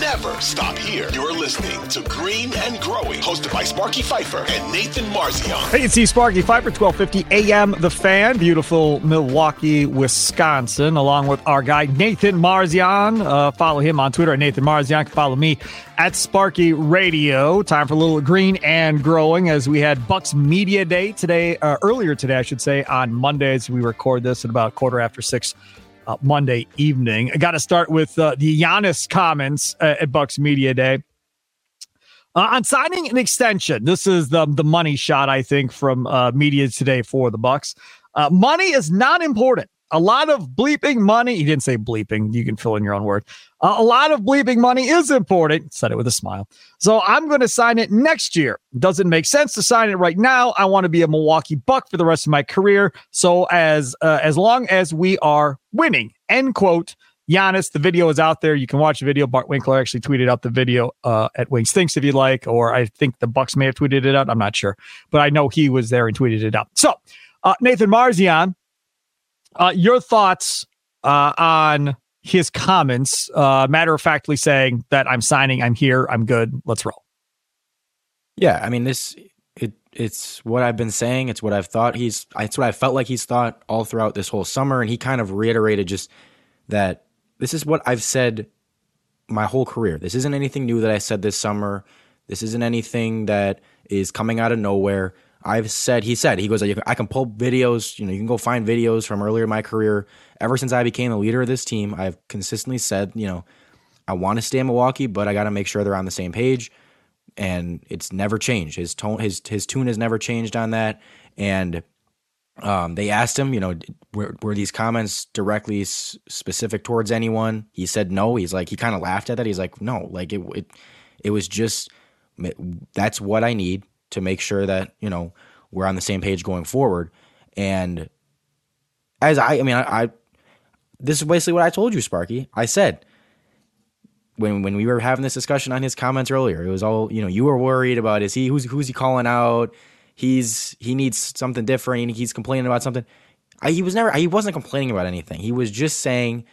never stop here. You're listening to Green and Growing, hosted by Sparky Fifer and Nathan Marzion. Hey, it's Sparky Fifer, 1250 AM The Fan, beautiful Milwaukee, Wisconsin, along with our guy Nathan Marzion. Uh, follow him on Twitter at Nathan Marzion. Follow me at Sparky Radio. Time for a little green and growing as we had Bucks Media Day today, uh, earlier today, I should say, on Mondays. We record this at about quarter after six uh, Monday evening. I got to start with uh, the Giannis comments uh, at Bucks Media Day. Uh, on signing an extension, this is the the money shot I think from uh, media today for the Bucks. Uh, money is not important. A lot of bleeping money. He didn't say bleeping. You can fill in your own word. Uh, a lot of bleeping money is important. Said it with a smile. So I'm going to sign it next year. Doesn't make sense to sign it right now. I want to be a Milwaukee Buck for the rest of my career. So as uh, as long as we are winning, end quote. Giannis, the video is out there. You can watch the video. Bart Winkler actually tweeted out the video uh, at Wings Thinks if you like, or I think the Bucks may have tweeted it out. I'm not sure, but I know he was there and tweeted it out. So, uh, Nathan Marzion, uh, your thoughts uh, on his comments, uh, matter of factly saying that I'm signing, I'm here, I'm good, let's roll. Yeah, I mean this it it's what I've been saying, it's what I've thought he's it's what I felt like he's thought all throughout this whole summer and he kind of reiterated just that this is what I've said my whole career. This isn't anything new that I said this summer. This isn't anything that is coming out of nowhere. I've said, he said, he goes, I can pull videos, you know, you can go find videos from earlier in my career. Ever since I became the leader of this team, I've consistently said, you know, I want to stay in Milwaukee, but I got to make sure they're on the same page. And it's never changed. His tone, his his tune has never changed on that. And um, they asked him, you know, were, were these comments directly s- specific towards anyone? He said no. He's like, he kind of laughed at that. He's like, no, like it, it, it was just that's what I need to make sure that you know we're on the same page going forward. And as I, I mean, I, I this is basically what I told you, Sparky. I said when when we were having this discussion on his comments earlier, it was all you know. You were worried about is he who's who's he calling out? He's he needs something different. He's complaining about something. I, he was never. He wasn't complaining about anything. He was just saying,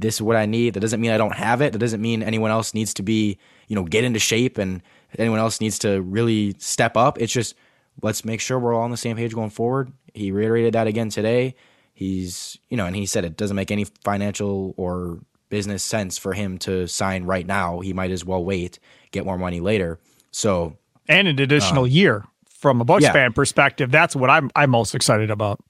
"This is what I need." That doesn't mean I don't have it. That doesn't mean anyone else needs to be you know get into shape and anyone else needs to really step up. It's just let's make sure we're all on the same page going forward. He reiterated that again today. He's, you know, and he said it doesn't make any financial or business sense for him to sign right now. He might as well wait, get more money later. So, and an additional um, year from a Bucks yeah. fan perspective, that's what I'm I'm most excited about.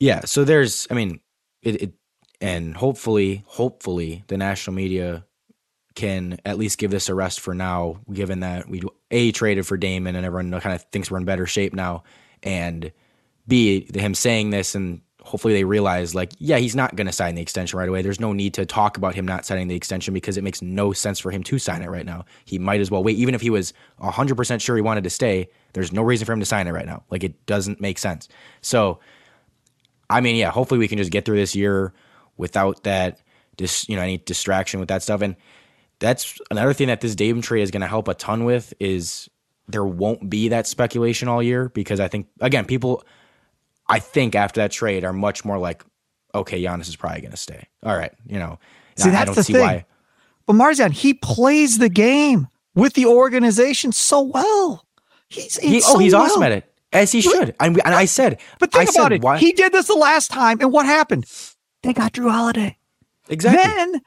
Yeah. So there's, I mean, it, it and hopefully, hopefully, the national media can at least give this a rest for now, given that we a traded for Damon and everyone kind of thinks we're in better shape now, and b him saying this and hopefully they realize like yeah he's not going to sign the extension right away. There's no need to talk about him not signing the extension because it makes no sense for him to sign it right now. He might as well wait, even if he was 100 percent sure he wanted to stay. There's no reason for him to sign it right now. Like it doesn't make sense. So, I mean, yeah, hopefully we can just get through this year without that, just you know, any distraction with that stuff and that's another thing that this Damon trade is going to help a ton with is there won't be that speculation all year because I think again people I think after that trade are much more like okay Giannis is probably going to stay. All right, you know. See, that's the see thing. Why. But Marzion, he plays the game with the organization so well. He's he, oh, so oh, he's well. awesome at it as he should. And, and I said, but think I about said, it. Why? He did this the last time, and what happened? They got Jrue Holiday. Exactly. Then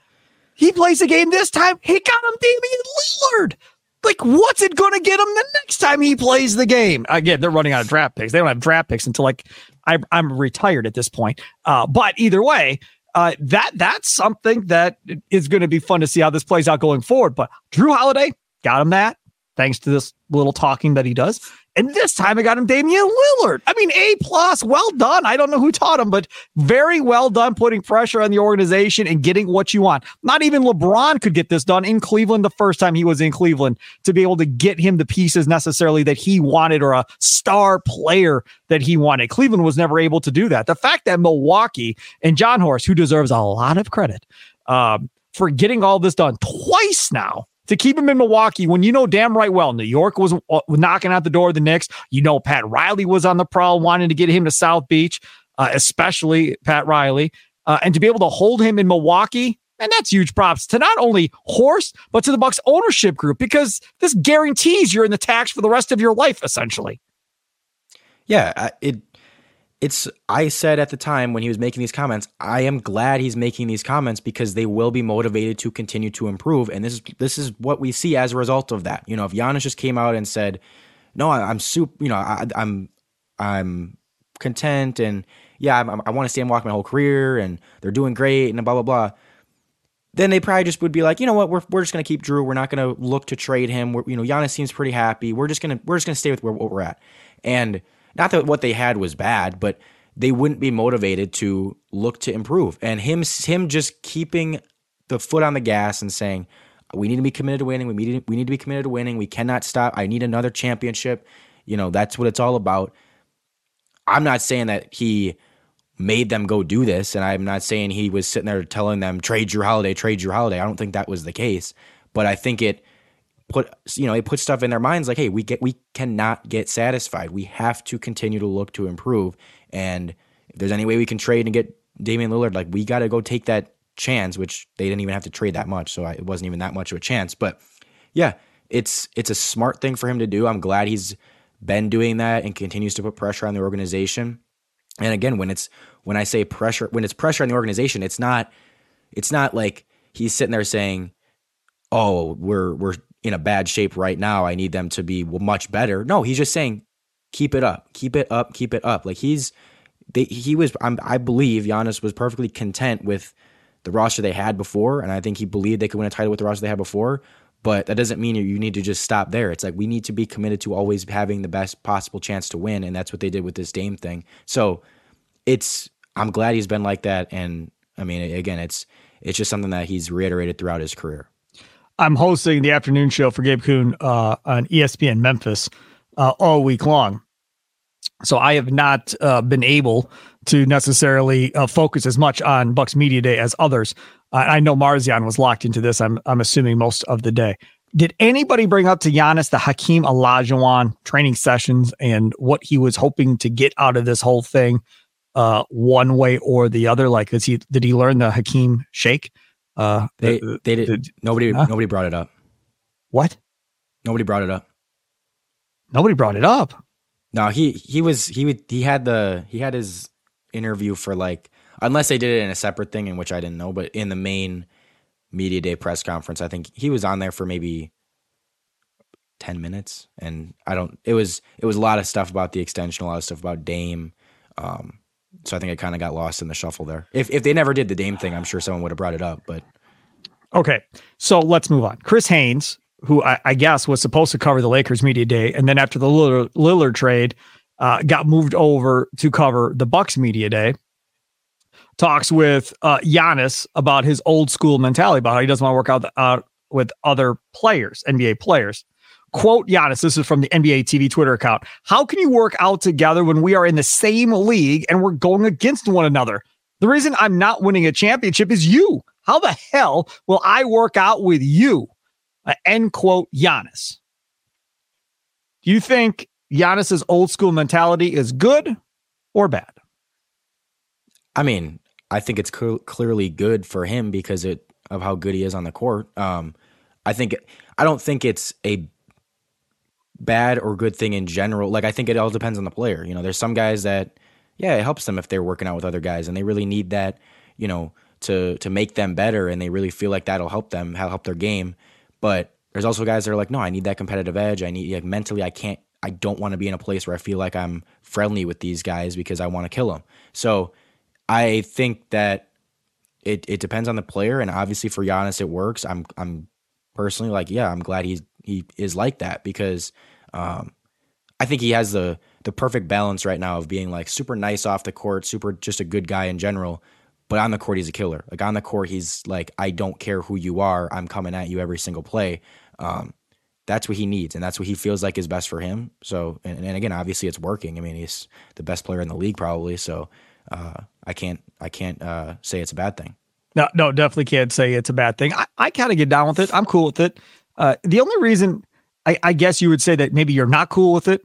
he plays the game this time. He got him Damian Lillard. Like, what's it going to get him the next time he plays the game? Again, they're running out of draft picks. They don't have draft picks until like I, am retired at this point. Uh, but either way, uh, that that's something that is going to be fun to see how this plays out going forward. But Jrue Holiday got him that. Thanks to this little talking that he does. And this time I got him Damian Lillard. I mean, A plus, well done. I don't know who taught him, but very well done putting pressure on the organization and getting what you want. Not even LeBron could get this done in Cleveland the first time he was in Cleveland to be able to get him the pieces necessarily that he wanted or a star player that he wanted. Cleveland was never able to do that. The fact that Milwaukee and Jon Horst, who deserves a lot of credit um, for getting all this done twice now, to keep him in Milwaukee when you know damn right well New York was uh, knocking out the door of the Knicks. You know Pat Riley was on the prowl wanting to get him to South Beach, uh, especially Pat Riley, uh, and to be able to hold him in Milwaukee. And that's huge props to not only Horst, but to the Bucks ownership group because this guarantees you're in the tax for the rest of your life, essentially. Yeah, it it's I said at the time when he was making these comments, I am glad he's making these comments because they will be motivated to continue to improve. And this is this is what we see as a result of that. You know, if Giannis just came out and said, "No, I, am super," you know, I, am I'm, I'm content and yeah, I'm, i want to stay and walk my whole career and they're doing great and blah blah blah. Then they probably just would be like, you know what, we're, we're just gonna keep Jrue. We're not gonna look to trade him. We're, you know, Giannis seems pretty happy. We're just gonna we're just gonna stay with where, what we're at. And not that what they had was bad, but they wouldn't be motivated to look to improve. And him him just keeping the foot on the gas and saying, we need to be committed to winning. We need we need to be committed to winning. We cannot stop. I need another championship. You know, that's what it's all about. I'm not saying that he made them go do this, and I'm not saying he was sitting there telling them trade your Holiday, trade your Holiday. I don't think that was the case, but I think it put you know it puts stuff in their minds like hey we get we cannot get satisfied. We have to continue to look to improve. And if there's any way we can trade and get Damian Lillard like we got to go take that chance which they didn't even have to trade that much so I, it wasn't even that much of a chance. But yeah it's it's a smart thing for him to do. I'm glad he's been doing that and continues to put pressure on the organization. And again when it's when I say pressure when it's pressure on the organization it's not it's not like he's sitting there saying oh we're we're in a bad shape right now. I need them to be much better. No, he's just saying, keep it up, keep it up, keep it up. Like he's, they, he was, I'm, i believe Giannis was perfectly content with the roster they had before, and I think he believed they could win a title with the roster they had before. But that doesn't mean you need to just stop there. It's like we need to be committed to always having the best possible chance to win, and that's what they did with this Dame thing. So it's, I'm glad he's been like that, and I mean, again, it's it's just something that he's reiterated throughout his career. I'm hosting the afternoon show for Gabe Kuhn uh, on ESPN Memphis uh, all week long. So I have not uh, been able to necessarily uh, focus as much on Bucks Media Day as others. I know Marzion was locked into this. I'm I'm assuming most of the day. Did anybody bring up to Giannis the Hakeem Olajuwon training sessions and what he was hoping to get out of this whole thing, uh, one way or the other? Like, is he did he learn the Hakeem shake? Uh, they the, they did the, nobody huh? nobody brought it up. What? Nobody brought it up. Nobody brought it up. No, he he was he would he had the he had his interview for like unless they did it in a separate thing in which I didn't know, but in the main media day press conference, I think he was on there for maybe 10 minutes and I don't it was it was a lot of stuff about the extension, a lot of stuff about Dame. Um so I think it kind of got lost in the shuffle there. If if they never did the Dame thing, I'm sure someone would have brought it up. But okay, so let's move on. Chris Haynes, who I, I guess was supposed to cover the Lakers media day, and then after the Lillard, Lillard trade, uh, got moved over to cover the Bucks media day. Talks with uh, Giannis about his old school mentality about how he doesn't want to work out, out with other players, NBA players. Quote Giannis, this is from the NBA TV Twitter account. How can you work out together when we are in the same league and we're going against one another? The reason I'm not winning a championship is you. How the hell will I work out with you? Uh, end quote Giannis. Do you think Giannis's old school mentality is good or bad? I mean, I think it's cl- clearly good for him because it, of how good he is on the court. Um, I think I don't think it's a bad or good thing in general. Like I think it all depends on the player. You know, there's some guys that yeah, it helps them if they're working out with other guys and they really need that, you know, to to make them better and they really feel like that'll help them, help their game. But there's also guys that are like, no, I need that competitive edge. I need like mentally I can't I don't want to be in a place where I feel like I'm friendly with these guys because I want to kill them. So I think that it it depends on the player and obviously for Giannis it works. I'm I'm personally like, yeah, I'm glad he's he is like that because um, I think he has the the perfect balance right now of being like super nice off the court, super just a good guy in general, but on the court he's a killer. Like on the court he's like I don't care who you are, I'm coming at you every single play. Um, that's what he needs, and that's what he feels like is best for him. So, and, and again, obviously it's working. I mean, he's the best player in the league probably. So, uh, I can't I can't uh, say it's a bad thing. No, no, definitely can't say it's a bad thing. I, I kind of get down with it. I'm cool with it. Uh, the only reason I, I guess you would say that maybe you're not cool with it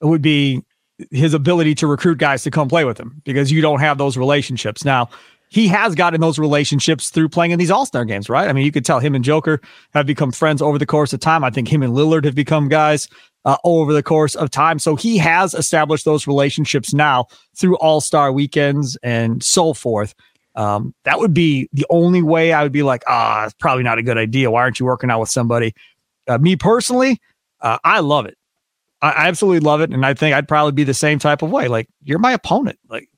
it would be his ability to recruit guys to come play with him because you don't have those relationships. Now, he has gotten those relationships through playing in these All Star games, right? I mean, you could tell him and Joker have become friends over the course of time. I think him and Lillard have become guys uh, over the course of time. So he has established those relationships now through All Star weekends and so forth. Um, that would be the only way I would be like, ah, it's probably not a good idea. Why aren't you working out with somebody? Uh, me personally, uh, I love it. I absolutely love it. And I think I'd probably be the same type of way. Like, you're my opponent. Like,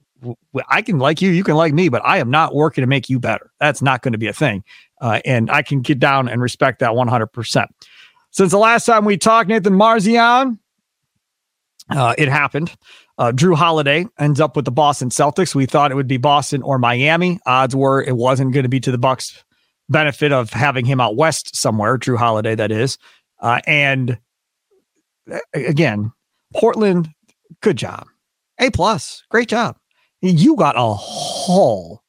I can like you, you can like me, but I am not working to make you better. That's not going to be a thing. Uh, and I can get down and respect that 100%. Since the last time we talked, Nathan Marzion, uh, it happened. Uh, Jrue Holiday ends up with the Boston Celtics. We thought it would be Boston or Miami. Odds were it wasn't going to be to the Bucks' benefit of having him out west somewhere. Jrue Holiday, that is. Uh, and again, Portland, good job. A plus, great job. You got a haul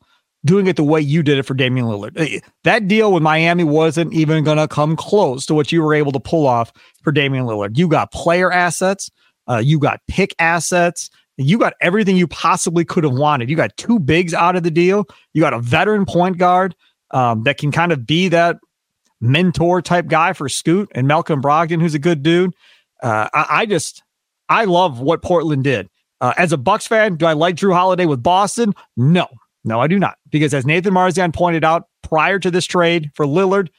doing it the way you did it for Damian Lillard. That deal with Miami wasn't even going to come close to what you were able to pull off for Damian Lillard. You got player assets, uh, you got pick assets, you got everything you possibly could have wanted. You got two bigs out of the deal. You got a veteran point guard um, that can kind of be that mentor type guy for Scoot and Malcolm Brogdon, who's a good dude. Uh, I, I just, I love what Portland did. Uh, as a Bucks fan, do I like Jrue Holiday with Boston? No, no, I do not. Because as Nathan Marzion pointed out prior to this trade for Lillard,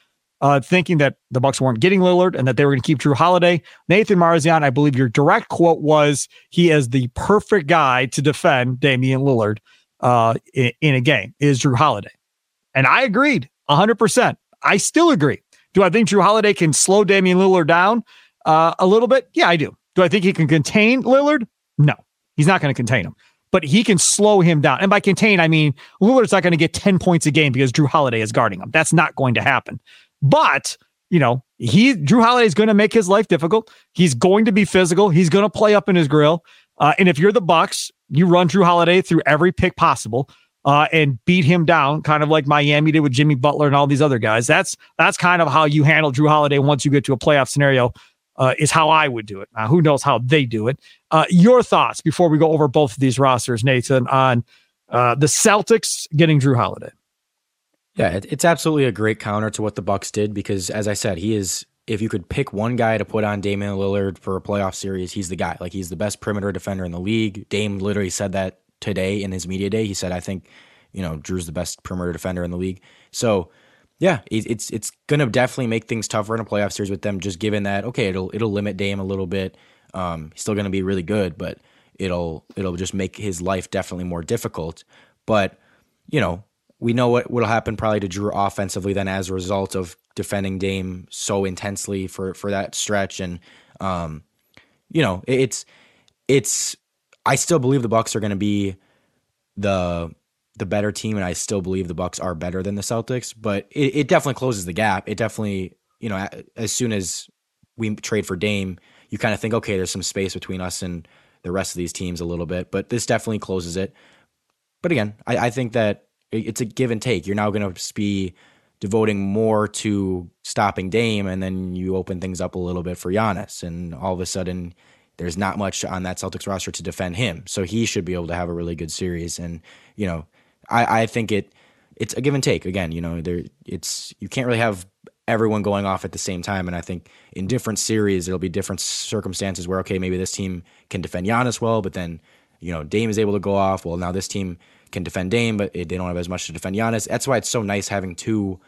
uh, thinking that the Bucks weren't getting Lillard and that they were going to keep Jrue Holiday, Nathan Marzion, I believe your direct quote was, "He is the perfect guy to defend Damian Lillard uh, in, in a game." Is Jrue Holiday, and I agreed hundred percent. I still agree. Do I think Jrue Holiday can slow Damian Lillard down uh, a little bit? Yeah, I do. Do I think he can contain Lillard? No. He's not going to contain him, but he can slow him down. And by contain, I mean Lillard's not going to get 10 points a game because Jrue Holiday is guarding him. That's not going to happen. But, you know, he Jrue Holiday is going to make his life difficult. He's going to be physical. He's going to play up in his grill. Uh, and if you're the Bucks, you run Jrue Holiday through every pick possible. Uh, and beat him down, kind of like Miami did with Jimmy Butler and all these other guys. That's that's kind of how you handle Jrue Holiday once you get to a playoff scenario uh, is how I would do it. Now, who knows how they do it? Uh, your thoughts before we go over both of these rosters, Nathan, on uh, the Celtics getting Jrue Holiday. Yeah, it's absolutely a great counter to what the Bucks did because, as I said, he is. If you could pick one guy to put on Damian Lillard for a playoff series, he's the guy. Like he's the best perimeter defender in the league. Dame literally said that today in his media day. He said, "I think, you know, Jrue's the best perimeter defender in the league." So yeah, it's it's gonna definitely make things tougher in a playoff series with them. Just given that, okay, it'll it'll limit Dame a little bit. Um, he's still gonna be really good, but it'll it'll just make his life definitely more difficult. But you know, we know what will happen probably to Jrue offensively then as a result of defending Dame so intensely for for that stretch. And um, you know, it's it's I still believe the Bucks are gonna be the the better team, and I still believe the Bucks are better than the Celtics. But it, it definitely closes the gap. It definitely, you know, as soon as we trade for Dame, you kind of think, okay, there's some space between us and the rest of these teams a little bit. But this definitely closes it. But again, I, I think that it's a give and take. You're now going to be devoting more to stopping Dame, and then you open things up a little bit for Giannis, and all of a sudden there's not much on that Celtics roster to defend him. So he should be able to have a really good series. And you know, I, I think it it's a give and take. Again, you know, there it's you can't really have everyone going off at the same time. And I think in different series, there'll be different circumstances where okay, maybe this team can defend Giannis well, but then you know Dame is able to go off. Well, now this team can defend Dame, but they don't have as much to defend Giannis. That's why it's so nice having two,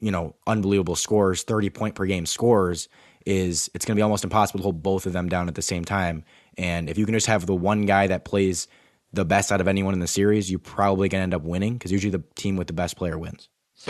you know, unbelievable scores, thirty point per game scores. Is it's going to be almost impossible to hold both of them down at the same time. And if you can just have the one guy that plays the best out of anyone in the series, you're probably going to end up winning because usually the team with the best player wins.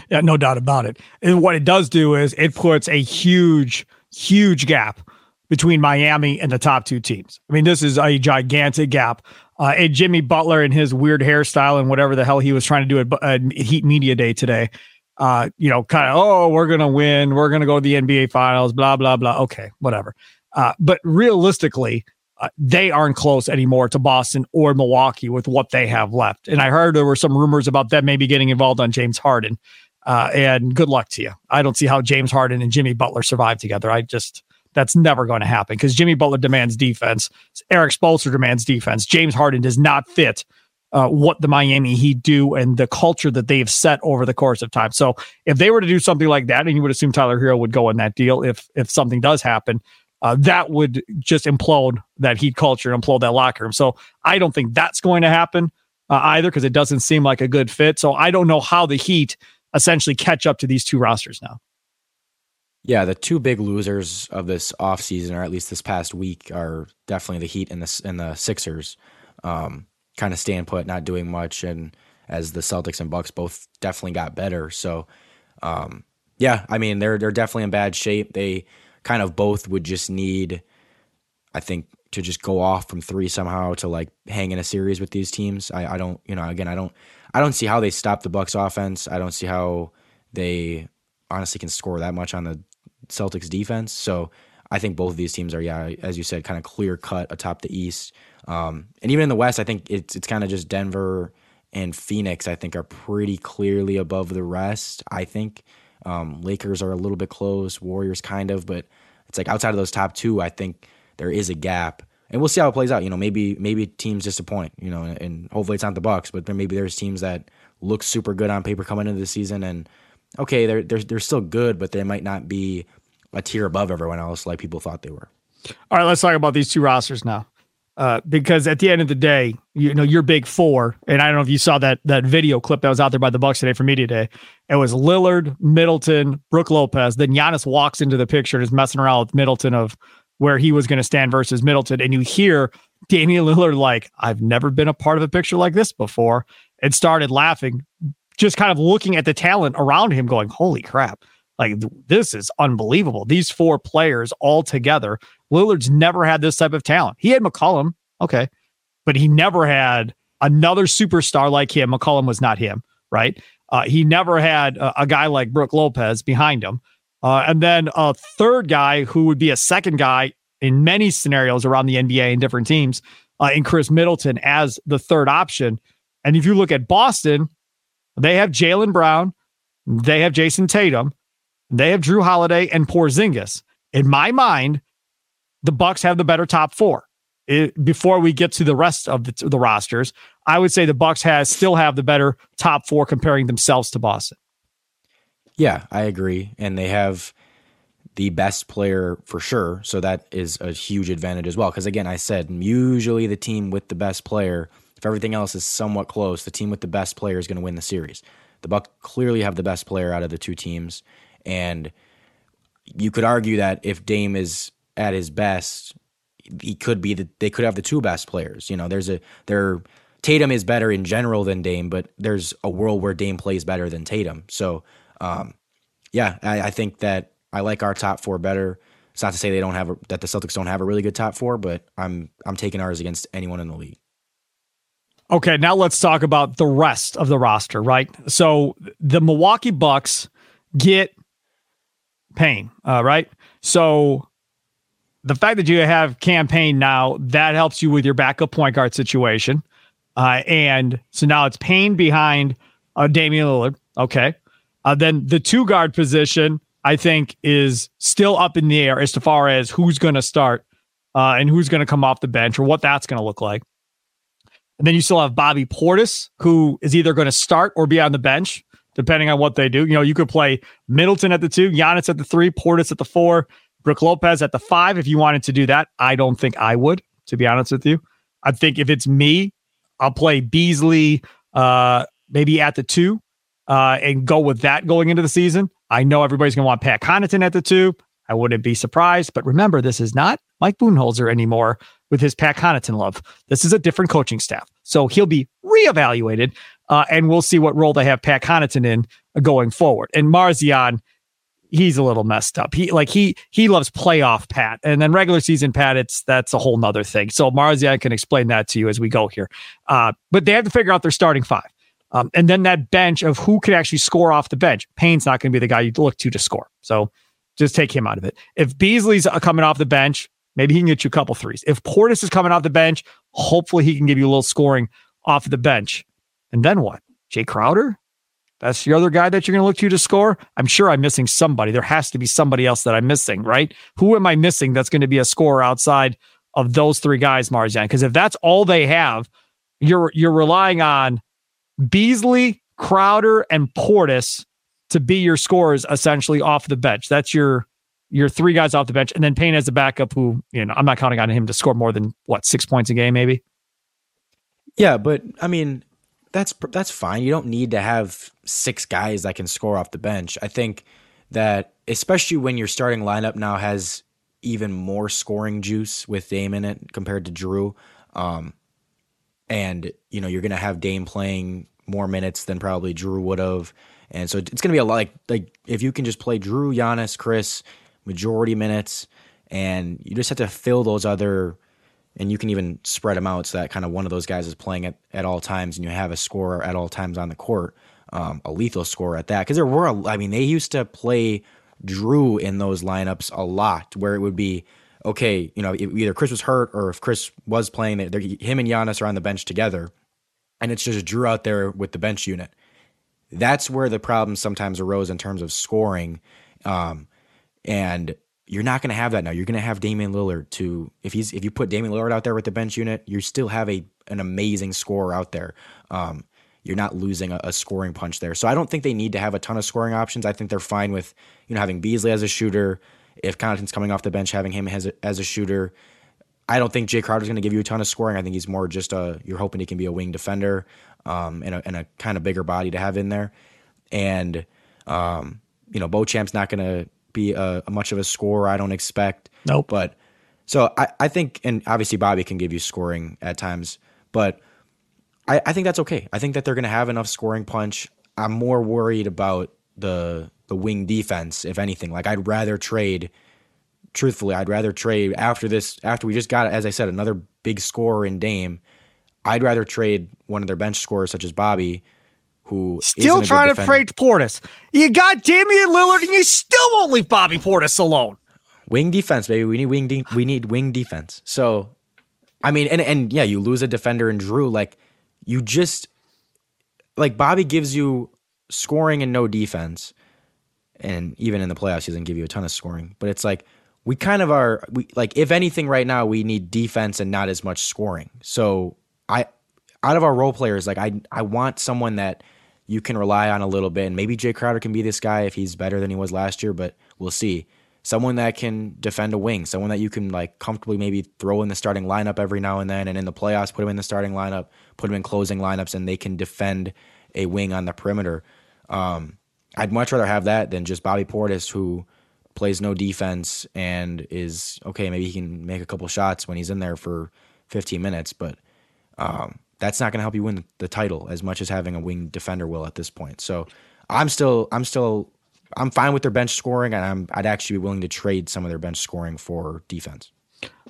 Yeah, no doubt about it. And what it does do is it puts a huge huge gap between Miami and the top two teams. I mean, this is a gigantic gap. Uh, and Jimmy Butler and his weird hairstyle and whatever the hell he was trying to do at, at Heat Media Day today, uh, you know, kind of, oh, we're going to win. We're going to go to the NBA Finals, blah, blah, blah. Okay, whatever. Uh, but realistically, uh, they aren't close anymore to Boston or Milwaukee with what they have left. And I heard there were some rumors about them maybe getting involved on James Harden. Uh, and good luck to you. I don't see how James Harden and Jimmy Butler survive together. I just, that's never going to happen because Jimmy Butler demands defense. Erik Spoelstra demands defense. James Harden does not fit uh, what the Miami Heat do and the culture that they've set over the course of time. So if they were to do something like that, and you would assume Tyler Herro would go in that deal if if something does happen, uh, that would just implode that Heat culture, and implode that locker room. So I don't think that's going to happen uh, either because it doesn't seem like a good fit. So I don't know how the Heat essentially catch up to these two rosters now. Yeah, the two big losers of this offseason, or at least this past week, are definitely the Heat and the and the Sixers. Um, kind of staying put, not doing much, and as the Celtics and Bucks both definitely got better. So, um, yeah, I mean they're they're definitely in bad shape. They kind of both would just need, I think, to just go off from three somehow to like hang in a series with these teams. I, I don't, you know, again, I don't, I don't see how they stop the Bucks offense. I don't see how they honestly can score that much on the Celtics defense. So I think both of these teams are, yeah, as you said, kind of clear cut atop the East. Um, and even in the West, I think it's it's kind of just Denver and Phoenix. I think are pretty clearly above the rest. I think um, Lakers are a little bit close, Warriors kind of, but it's like outside of those top two, I think there is a gap. And we'll see how it plays out. You know, maybe maybe teams disappoint. You know, and hopefully it's not the Bucks, but then maybe there's teams that look super good on paper coming into the season and okay, they're they're they're still good, but they might not be a tier above everyone else like people thought they were. All right, let's talk about these two rosters now. Uh, because at the end of the day, you know, your big four, and I don't know if you saw that that video clip that was out there by the Bucks today for Media Day. It was Lillard, Middleton, Brook Lopez. Then Giannis walks into the picture and is messing around with Middleton of where he was going to stand versus Middleton. And you hear Damian Lillard like, I've never been a part of a picture like this before, and started laughing just kind of looking at the talent around him, going, Holy crap. Like, this is unbelievable. These four players all together. Lillard's never had this type of talent. He had McCollum, okay, but he never had another superstar like him. McCollum was not him, right? Uh, he never had a, a, guy like Brook Lopez behind him. Uh, and then a third guy who would be a second guy in many scenarios around the NBA and different teams uh, in Khris Middleton as the third option. And if you look at Boston, they have Jaylen Brown, they have Jayson Tatum, they have Jrue Holiday and Porzingis. In my mind, the Bucks have the better top four. It, before we get to the rest of the, the rosters, I would say the Bucks has still have the better top four comparing themselves to Boston. Yeah, I agree, and they have the best player for sure. So that is a huge advantage as well. Because again, I said usually the team with the best player if everything else is somewhat close, the team with the best player is going to win the series. The Bucks clearly have the best player out of the two teams, and you could argue that if Dame is at his best, he could be the they could have the two best players. You know, there's a there Tatum is better in general than Dame, but there's a world where Dame plays better than Tatum. So, um, yeah, I, I think that I like our top four better. It's not to say they don't have a, that the Celtics don't have a really good top four, but I'm I'm taking ours against anyone in the league. Okay, now let's talk about the rest of the roster, right? So the Milwaukee Bucks get Payne, uh, right? So the fact that you have Cam Payne now, that helps you with your backup point guard situation. Uh, and so now it's Payne behind uh, Damian Lillard. Okay. Uh, then the two guard position, I think, is still up in the air as to far as who's going to start uh, and who's going to come off the bench or what that's going to look like. And then you still have Bobby Portis, who is either going to start or be on the bench, depending on what they do. You know, you could play Middleton at the two, Giannis at the three, Portis at the four, Brook Lopez at the five if you wanted to do that. I don't think I would, to be honest with you. I think if it's me, I'll play Beasley uh, maybe at the two uh, and go with that going into the season. I know everybody's going to want Pat Connaughton at the two. I wouldn't be surprised. But remember, this is not Mike Budenholzer anymore with his Pat Connaughton love. This is a different coaching staff. So he'll be reevaluated, uh, and we'll see what role they have Pat Connaughton in uh, going forward. And Marzion, he's a little messed up. He like he he loves playoff Pat, and then regular season Pat. It's that's a whole nother thing. So Marzion can explain that to you as we go here. Uh, but they have to figure out their starting five, um, and then that bench of who could actually score off the bench. Payne's not going to be the guy you look to to score. So just take him out of it. If Beasley's coming off the bench, maybe he can get you a couple threes. If Portis is coming off the bench, hopefully he can give you a little scoring off the bench. And then what? Jae Crowder? That's the other guy that you're going to look to to score. I'm sure I'm missing somebody. There has to be somebody else that I'm missing, right? Who am I missing that's going to be a scorer outside of those three guys, Marzion? Because if that's all they have, you're you're relying on Beasley, Crowder, and Portis to be your scorers essentially off the bench. That's your your three guys off the bench, and then Payne as a backup. Who you know, I'm not counting on him to score more than what six points a game, maybe. Yeah, but I mean, that's that's fine. You don't need to have six guys that can score off the bench. I think that especially when your starting lineup now has even more scoring juice with Dame in it compared to Jrue. um, and you know you're going to have Dame playing more minutes than probably Jrue would have, and so it's going to be a lot like like if you can just play Jrue, Giannis, Khris, majority minutes, and you just have to fill those other and you can even spread them out so that kind of one of those guys is playing at, at all times and you have a scorer at all times on the court, um, a lethal scorer at that. Because there were, a, I mean, they used to play Jrue in those lineups a lot where it would be, okay, you know, either Khris was hurt or if Khris was playing, they, him and Giannis are on the bench together and it's just Jrue out there with the bench unit. That's where the problem sometimes arose in terms of scoring. Um, and you're not going to have that now. You're going to have Damian Lillard to if he's if you put Damian Lillard out there with the bench unit, you still have a an amazing scorer out there. Um, you're not losing a, a, scoring punch there. So I don't think they need to have a ton of scoring options. I think they're fine with you know having Beasley as a shooter. If Connaughton's coming off the bench, having him as a, as a shooter. I don't think Jae Crowder's going to give you a ton of scoring. I think he's more just a you're hoping he can be a wing defender um, and, a, and a kind of bigger body to have in there. And um, you know, Beauchamp's not going to be a, a much of a scorer. I don't expect. Nope. But so I, I think, and obviously Bobby can give you scoring at times, but I, I think that's okay. I think that they're going to have enough scoring punch. I'm more worried about the the wing defense, if anything. Like I'd rather trade. Truthfully, I'd rather trade after this. After we just got, as I said, another big scorer in Dame. I'd rather trade one of their bench scorers, such as Bobby, who still trying to trade Portis. You got Damian Lillard, and you still won't leave Bobby Portis alone. Wing defense, baby. We need wing. De- we need wing defense. So, I mean, and and yeah, you lose a defender in Jrue. Like, you just like Bobby gives you scoring and no defense, and even in the playoffs, he doesn't give you a ton of scoring. But it's like we kind of are. We like if anything, right now we need defense and not as much scoring. So I, out of our role players, like I, I want someone that you can rely on a little bit. And maybe Jae Crowder can be this guy if he's better than he was last year, but we'll see. Someone that can defend a wing, someone that you can like comfortably maybe throw in the starting lineup every now and then, and in the playoffs put him in the starting lineup, put him in closing lineups, and they can defend a wing on the perimeter. Um, I'd much rather have that than just Bobby Portis, who plays no defense and is okay. Maybe he can make a couple shots when he's in there for 15 minutes, but um, that's not going to help you win the title as much as having a wing defender will at this point. So I'm still I'm still I'm fine with their bench scoring, and I'm I'd actually be willing to trade some of their bench scoring for defense.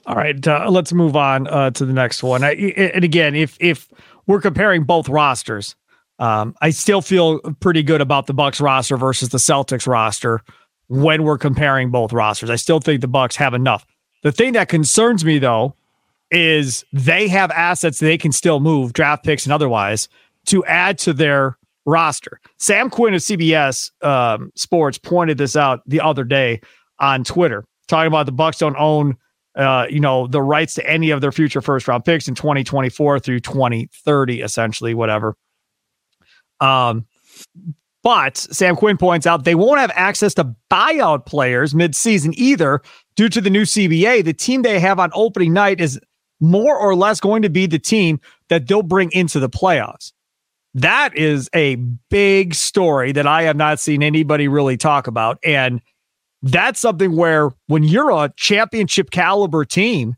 All right, uh, let's move on uh, to the next one. I, and again, if if we're comparing both rosters, um, I still feel pretty good about the Bucks roster versus the Celtics roster when we're comparing both rosters. I still think the Bucks have enough. The thing that concerns me though is they have assets they can still move, draft picks and otherwise, to add to their roster. Sam Quinn of CBS um, Sports pointed this out the other day on Twitter, talking about the Bucks don't own, uh, you know, the rights to any of their future first round picks in 2024 through 2030, essentially, whatever. Um, but Sam Quinn points out they won't have access to buyout players midseason either due to the new CBA. The team they have on opening night is more or less going to be the team that they'll bring into the playoffs. That is a big story that I have not seen anybody really talk about. And that's something where when you're a championship caliber team,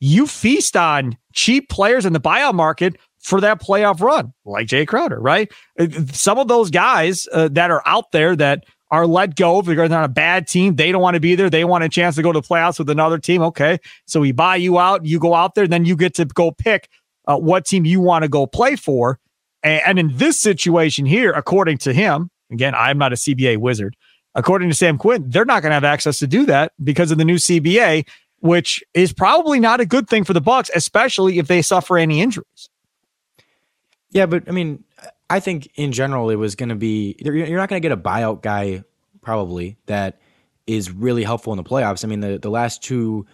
you feast on cheap players in the buyout market for that playoff run, like Jae Crowder, right? Uh, some of those guys uh, that are out there that are let go because they're on a bad team. They don't want to be there. They want a chance to go to the playoffs with another team. Okay. So we buy you out, you go out there, then you get to go pick uh, what team you want to go play for. And, and in this situation here, according to him, again, I'm not a CBA wizard. According to Sam Quinn, they're not going to have access to do that because of the new CBA, which is probably not a good thing for the Bucks, especially if they suffer any injuries. Yeah, but I mean, I think in general it was going to be you're not going to get a buyout guy probably that is really helpful in the playoffs. I mean, the the last two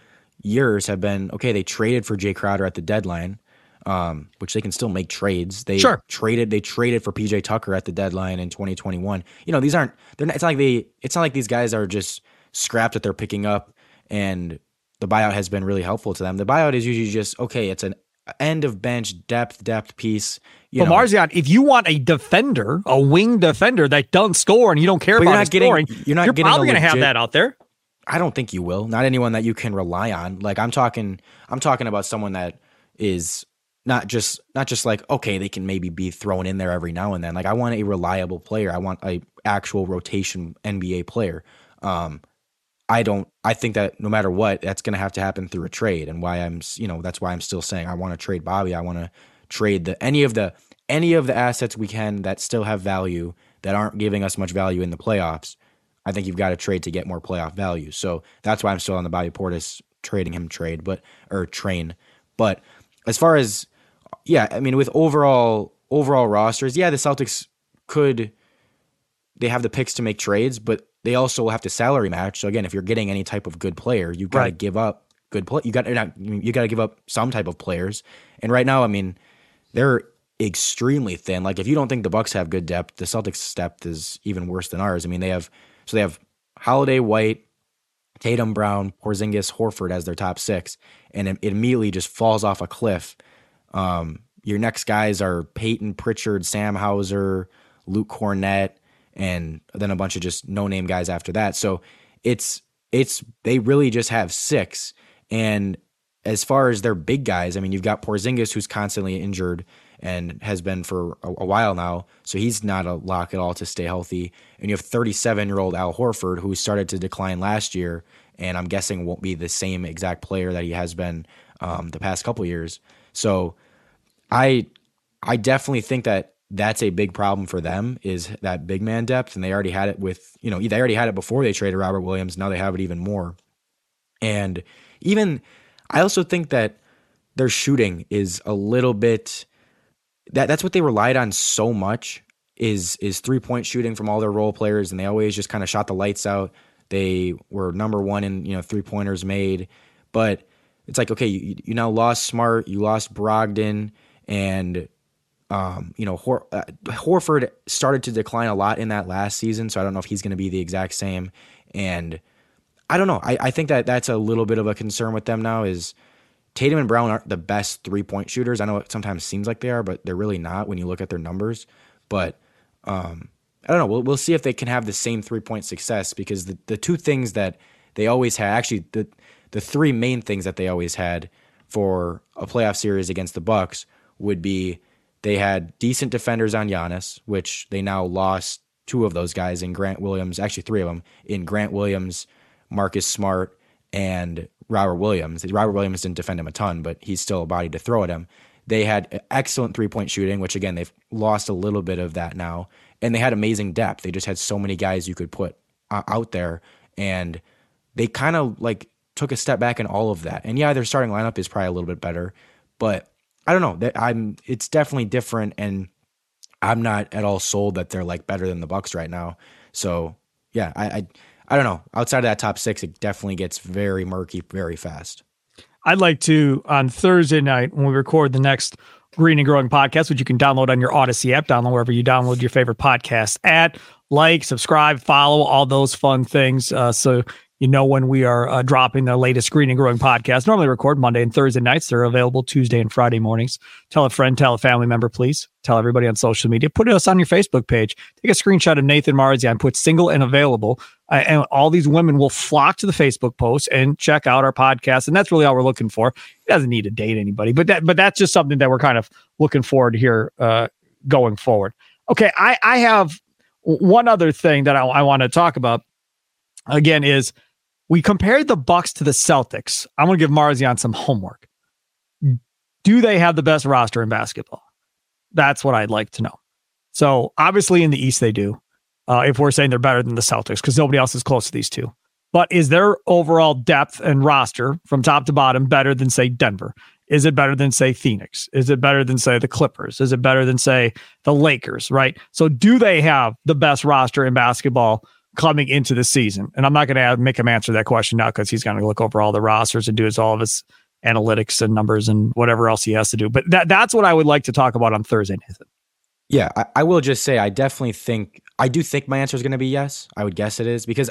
years have been okay. They traded for Jae Crowder at the deadline, um, which they can still make trades. They sure. traded they traded for PJ Tucker at the deadline in 2021. You know, these aren't they're not, it's not like they it's not like these guys are just scrapped that they're picking up and the buyout has been really helpful to them. The buyout is usually just okay, it's an end of bench depth depth piece. You but know. Marzion, if you want a defender, a wing defender that doesn't score and you don't care but about you're not getting, scoring, you're not you're probably going to have that out there. I don't think you will. Not anyone that you can rely on. Like I'm talking, I'm talking about someone that is not just not just like okay, they can maybe be thrown in there every now and then. Like I want a reliable player. I want a actual rotation NBA player. Um, I don't. I think that no matter what, that's going to have to happen through a trade, and why I'm, you know, that's why I'm still saying I want to trade Bobby. I want to trade the any of the any of the assets we can that still have value that aren't giving us much value in the playoffs. I think you've got to trade to get more playoff value. So that's why I'm still on the Bobby Portis trading him trade, but or train. But as far as yeah, I mean with overall overall rosters, yeah, the Celtics could they have the picks to make trades, but they also have to salary match. So again, if you're getting any type of good player, you've got right. to give up good play. You got not you got to give up some type of players. And right now, I mean, they're extremely thin. Like if you don't think the Bucks have good depth, the Celtics' depth is even worse than ours. I mean, they have so they have Holiday, White, Tatum, Brown, Porzingis, Horford as their top six, and it, immediately just falls off a cliff. Um, your next guys are Payton Pritchard, Sam Hauser, Luke Kornet and then a bunch of just no name guys after that. So it's it's they really just have six. And as far as their big guys, I mean, you've got Porzingis who's constantly injured and has been for a, a while now, so he's not a lock at all to stay healthy. And you have 37 year old Al Horford who started to decline last year, and I'm guessing won't be the same exact player that he has been um, the past couple years. So I I definitely think that that's a big problem for them is that big man depth. And they already had it with, you know, they already had it before they traded Robert Williams. Now they have it even more. And even, I also think that their shooting is a little bit, that that's what they relied on so much is is three point shooting from all their role players. And they always just kind of shot the lights out. They were number one in, you know, three pointers made. But it's like, okay, you, you now lost Smart, you lost Brogdon, and um, you know, Hor- uh, Horford started to decline a lot in that last season, so I don't know if he's going to be the exact same. And I don't know. I, I think that that's a little bit of a concern with them now. Is Tatum and Brown aren't the best three point shooters. I know it sometimes seems like they are, but they're really not when you look at their numbers. But um, I don't know. We'll we'll see if they can have the same three point success because the the two things that they always had, actually the the three main things that they always had for a playoff series against the Bucks would be they had decent defenders on Giannis, which they now lost two of those guys in Grant Williams, actually three of them in Grant Williams, Marcus Smart, and Robert Williams. Robert Williams didn't defend him a ton, but he's still a body to throw at him. They had excellent three point shooting, which again, they've lost a little bit of that now. And they had amazing depth. They just had so many guys you could put uh, out there. And they kind of like took a step back in all of that. And yeah, their starting lineup is probably a little bit better, but I don't know. That I'm it's definitely different and I'm not at all sold that they're like better than the Bucks right now. So yeah, I, I I don't know. Outside of that top six, it definitely gets very murky very fast. I'd like to on Thursday night when we record the next Green and Growing podcast, which you can download on your Audacy app, download wherever you download your favorite podcast at, like, subscribe, follow, all those fun things. Uh, so you know when we are uh, dropping the latest Green and Growing podcast. Normally record Monday and Thursday nights. They're available Tuesday and Friday mornings. Tell a friend, tell a family member, please. Tell everybody on social media. Put us on your Facebook page. Take a screenshot of Nathan Marzion, put single and available. Uh, and all these women will flock to the Facebook post and check out our podcast. And that's really all we're looking for. It doesn't need to date anybody, but that but that's just something that we're kind of looking forward to here uh, going forward. Okay, I I have one other thing that I, I want to talk about again is we compared the Bucks to the Celtics. I'm going to give Marzion some homework. Do they have the best roster in basketball? That's what I'd like to know. So obviously in the East they do. Uh, if we're saying they're better than the Celtics, because nobody else is close to these two. But is their overall depth and roster from top to bottom better than say Denver? Is it better than say Phoenix? Is it better than say the Clippers? Is it better than say the Lakers? Right. So do they have the best roster in basketball coming into the season? And I'm not going to make him answer that question now because he's going to look over all the rosters and do his all of his analytics and numbers and whatever else he has to do. But that that's what I would like to talk about on Thursday, Nathan. Yeah, I, I will just say I definitely think I do think my answer is going to be yes. I would guess it is because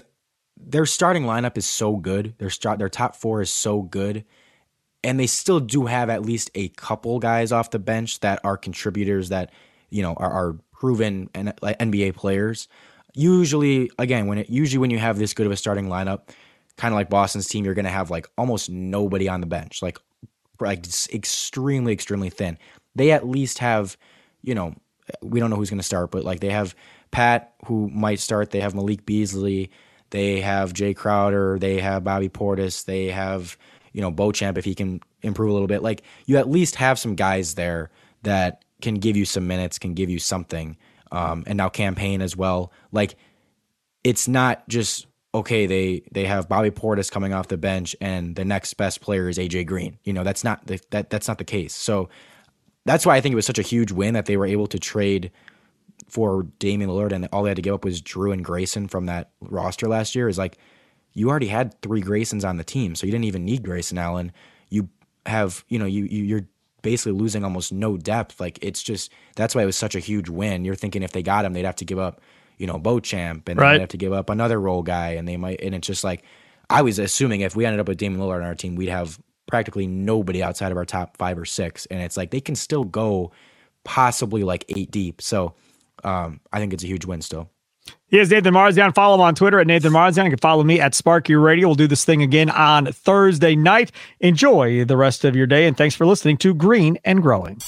their starting lineup is so good. Their start their top four is so good, and they still do have at least a couple guys off the bench that are contributors that you know are, are proven NBA players. Usually, again, when it usually when you have this good of a starting lineup, kind of like Boston's team, you're going to have like almost nobody on the bench, like like extremely extremely thin. They at least have, you know, we don't know who's going to start, but like they have Pat who might start. They have Malik Beasley. They have Jae Crowder. They have Bobby Portis. They have you know Beauchamp if he can improve a little bit. Like you at least have some guys there that can give you some minutes, can give you something. Um, and now Cam Payne as well. Like it's not just okay. They they have Bobby Portis coming off the bench, and the next best player is AJ Green. You know that's not the, that that's not the case. So that's why I think it was such a huge win that they were able to trade for Damian Lillard and all they had to give up was Jrue and Grayson from that roster last year. Is like you already had three Graysons on the team, so you didn't even need Grayson Allen. You have you know you, you you're basically losing almost no depth. Like it's just that's why it was such a huge win. You're thinking if they got him, they'd have to give up you know Beauchamp and right. they'd have to give up another role guy, and they might and it's just like I was assuming if we ended up with Damian Lillard on our team, we'd have practically nobody outside of our top five or six. And it's like they can still go possibly like eight deep. So um, I think it's a huge win still. He is Nathan Marzion. Follow him on Twitter at Nathan Marzion. You can follow me at Sparky Radio. We'll do this thing again on Thursday night. Enjoy the rest of your day, and thanks for listening to Green and Growing.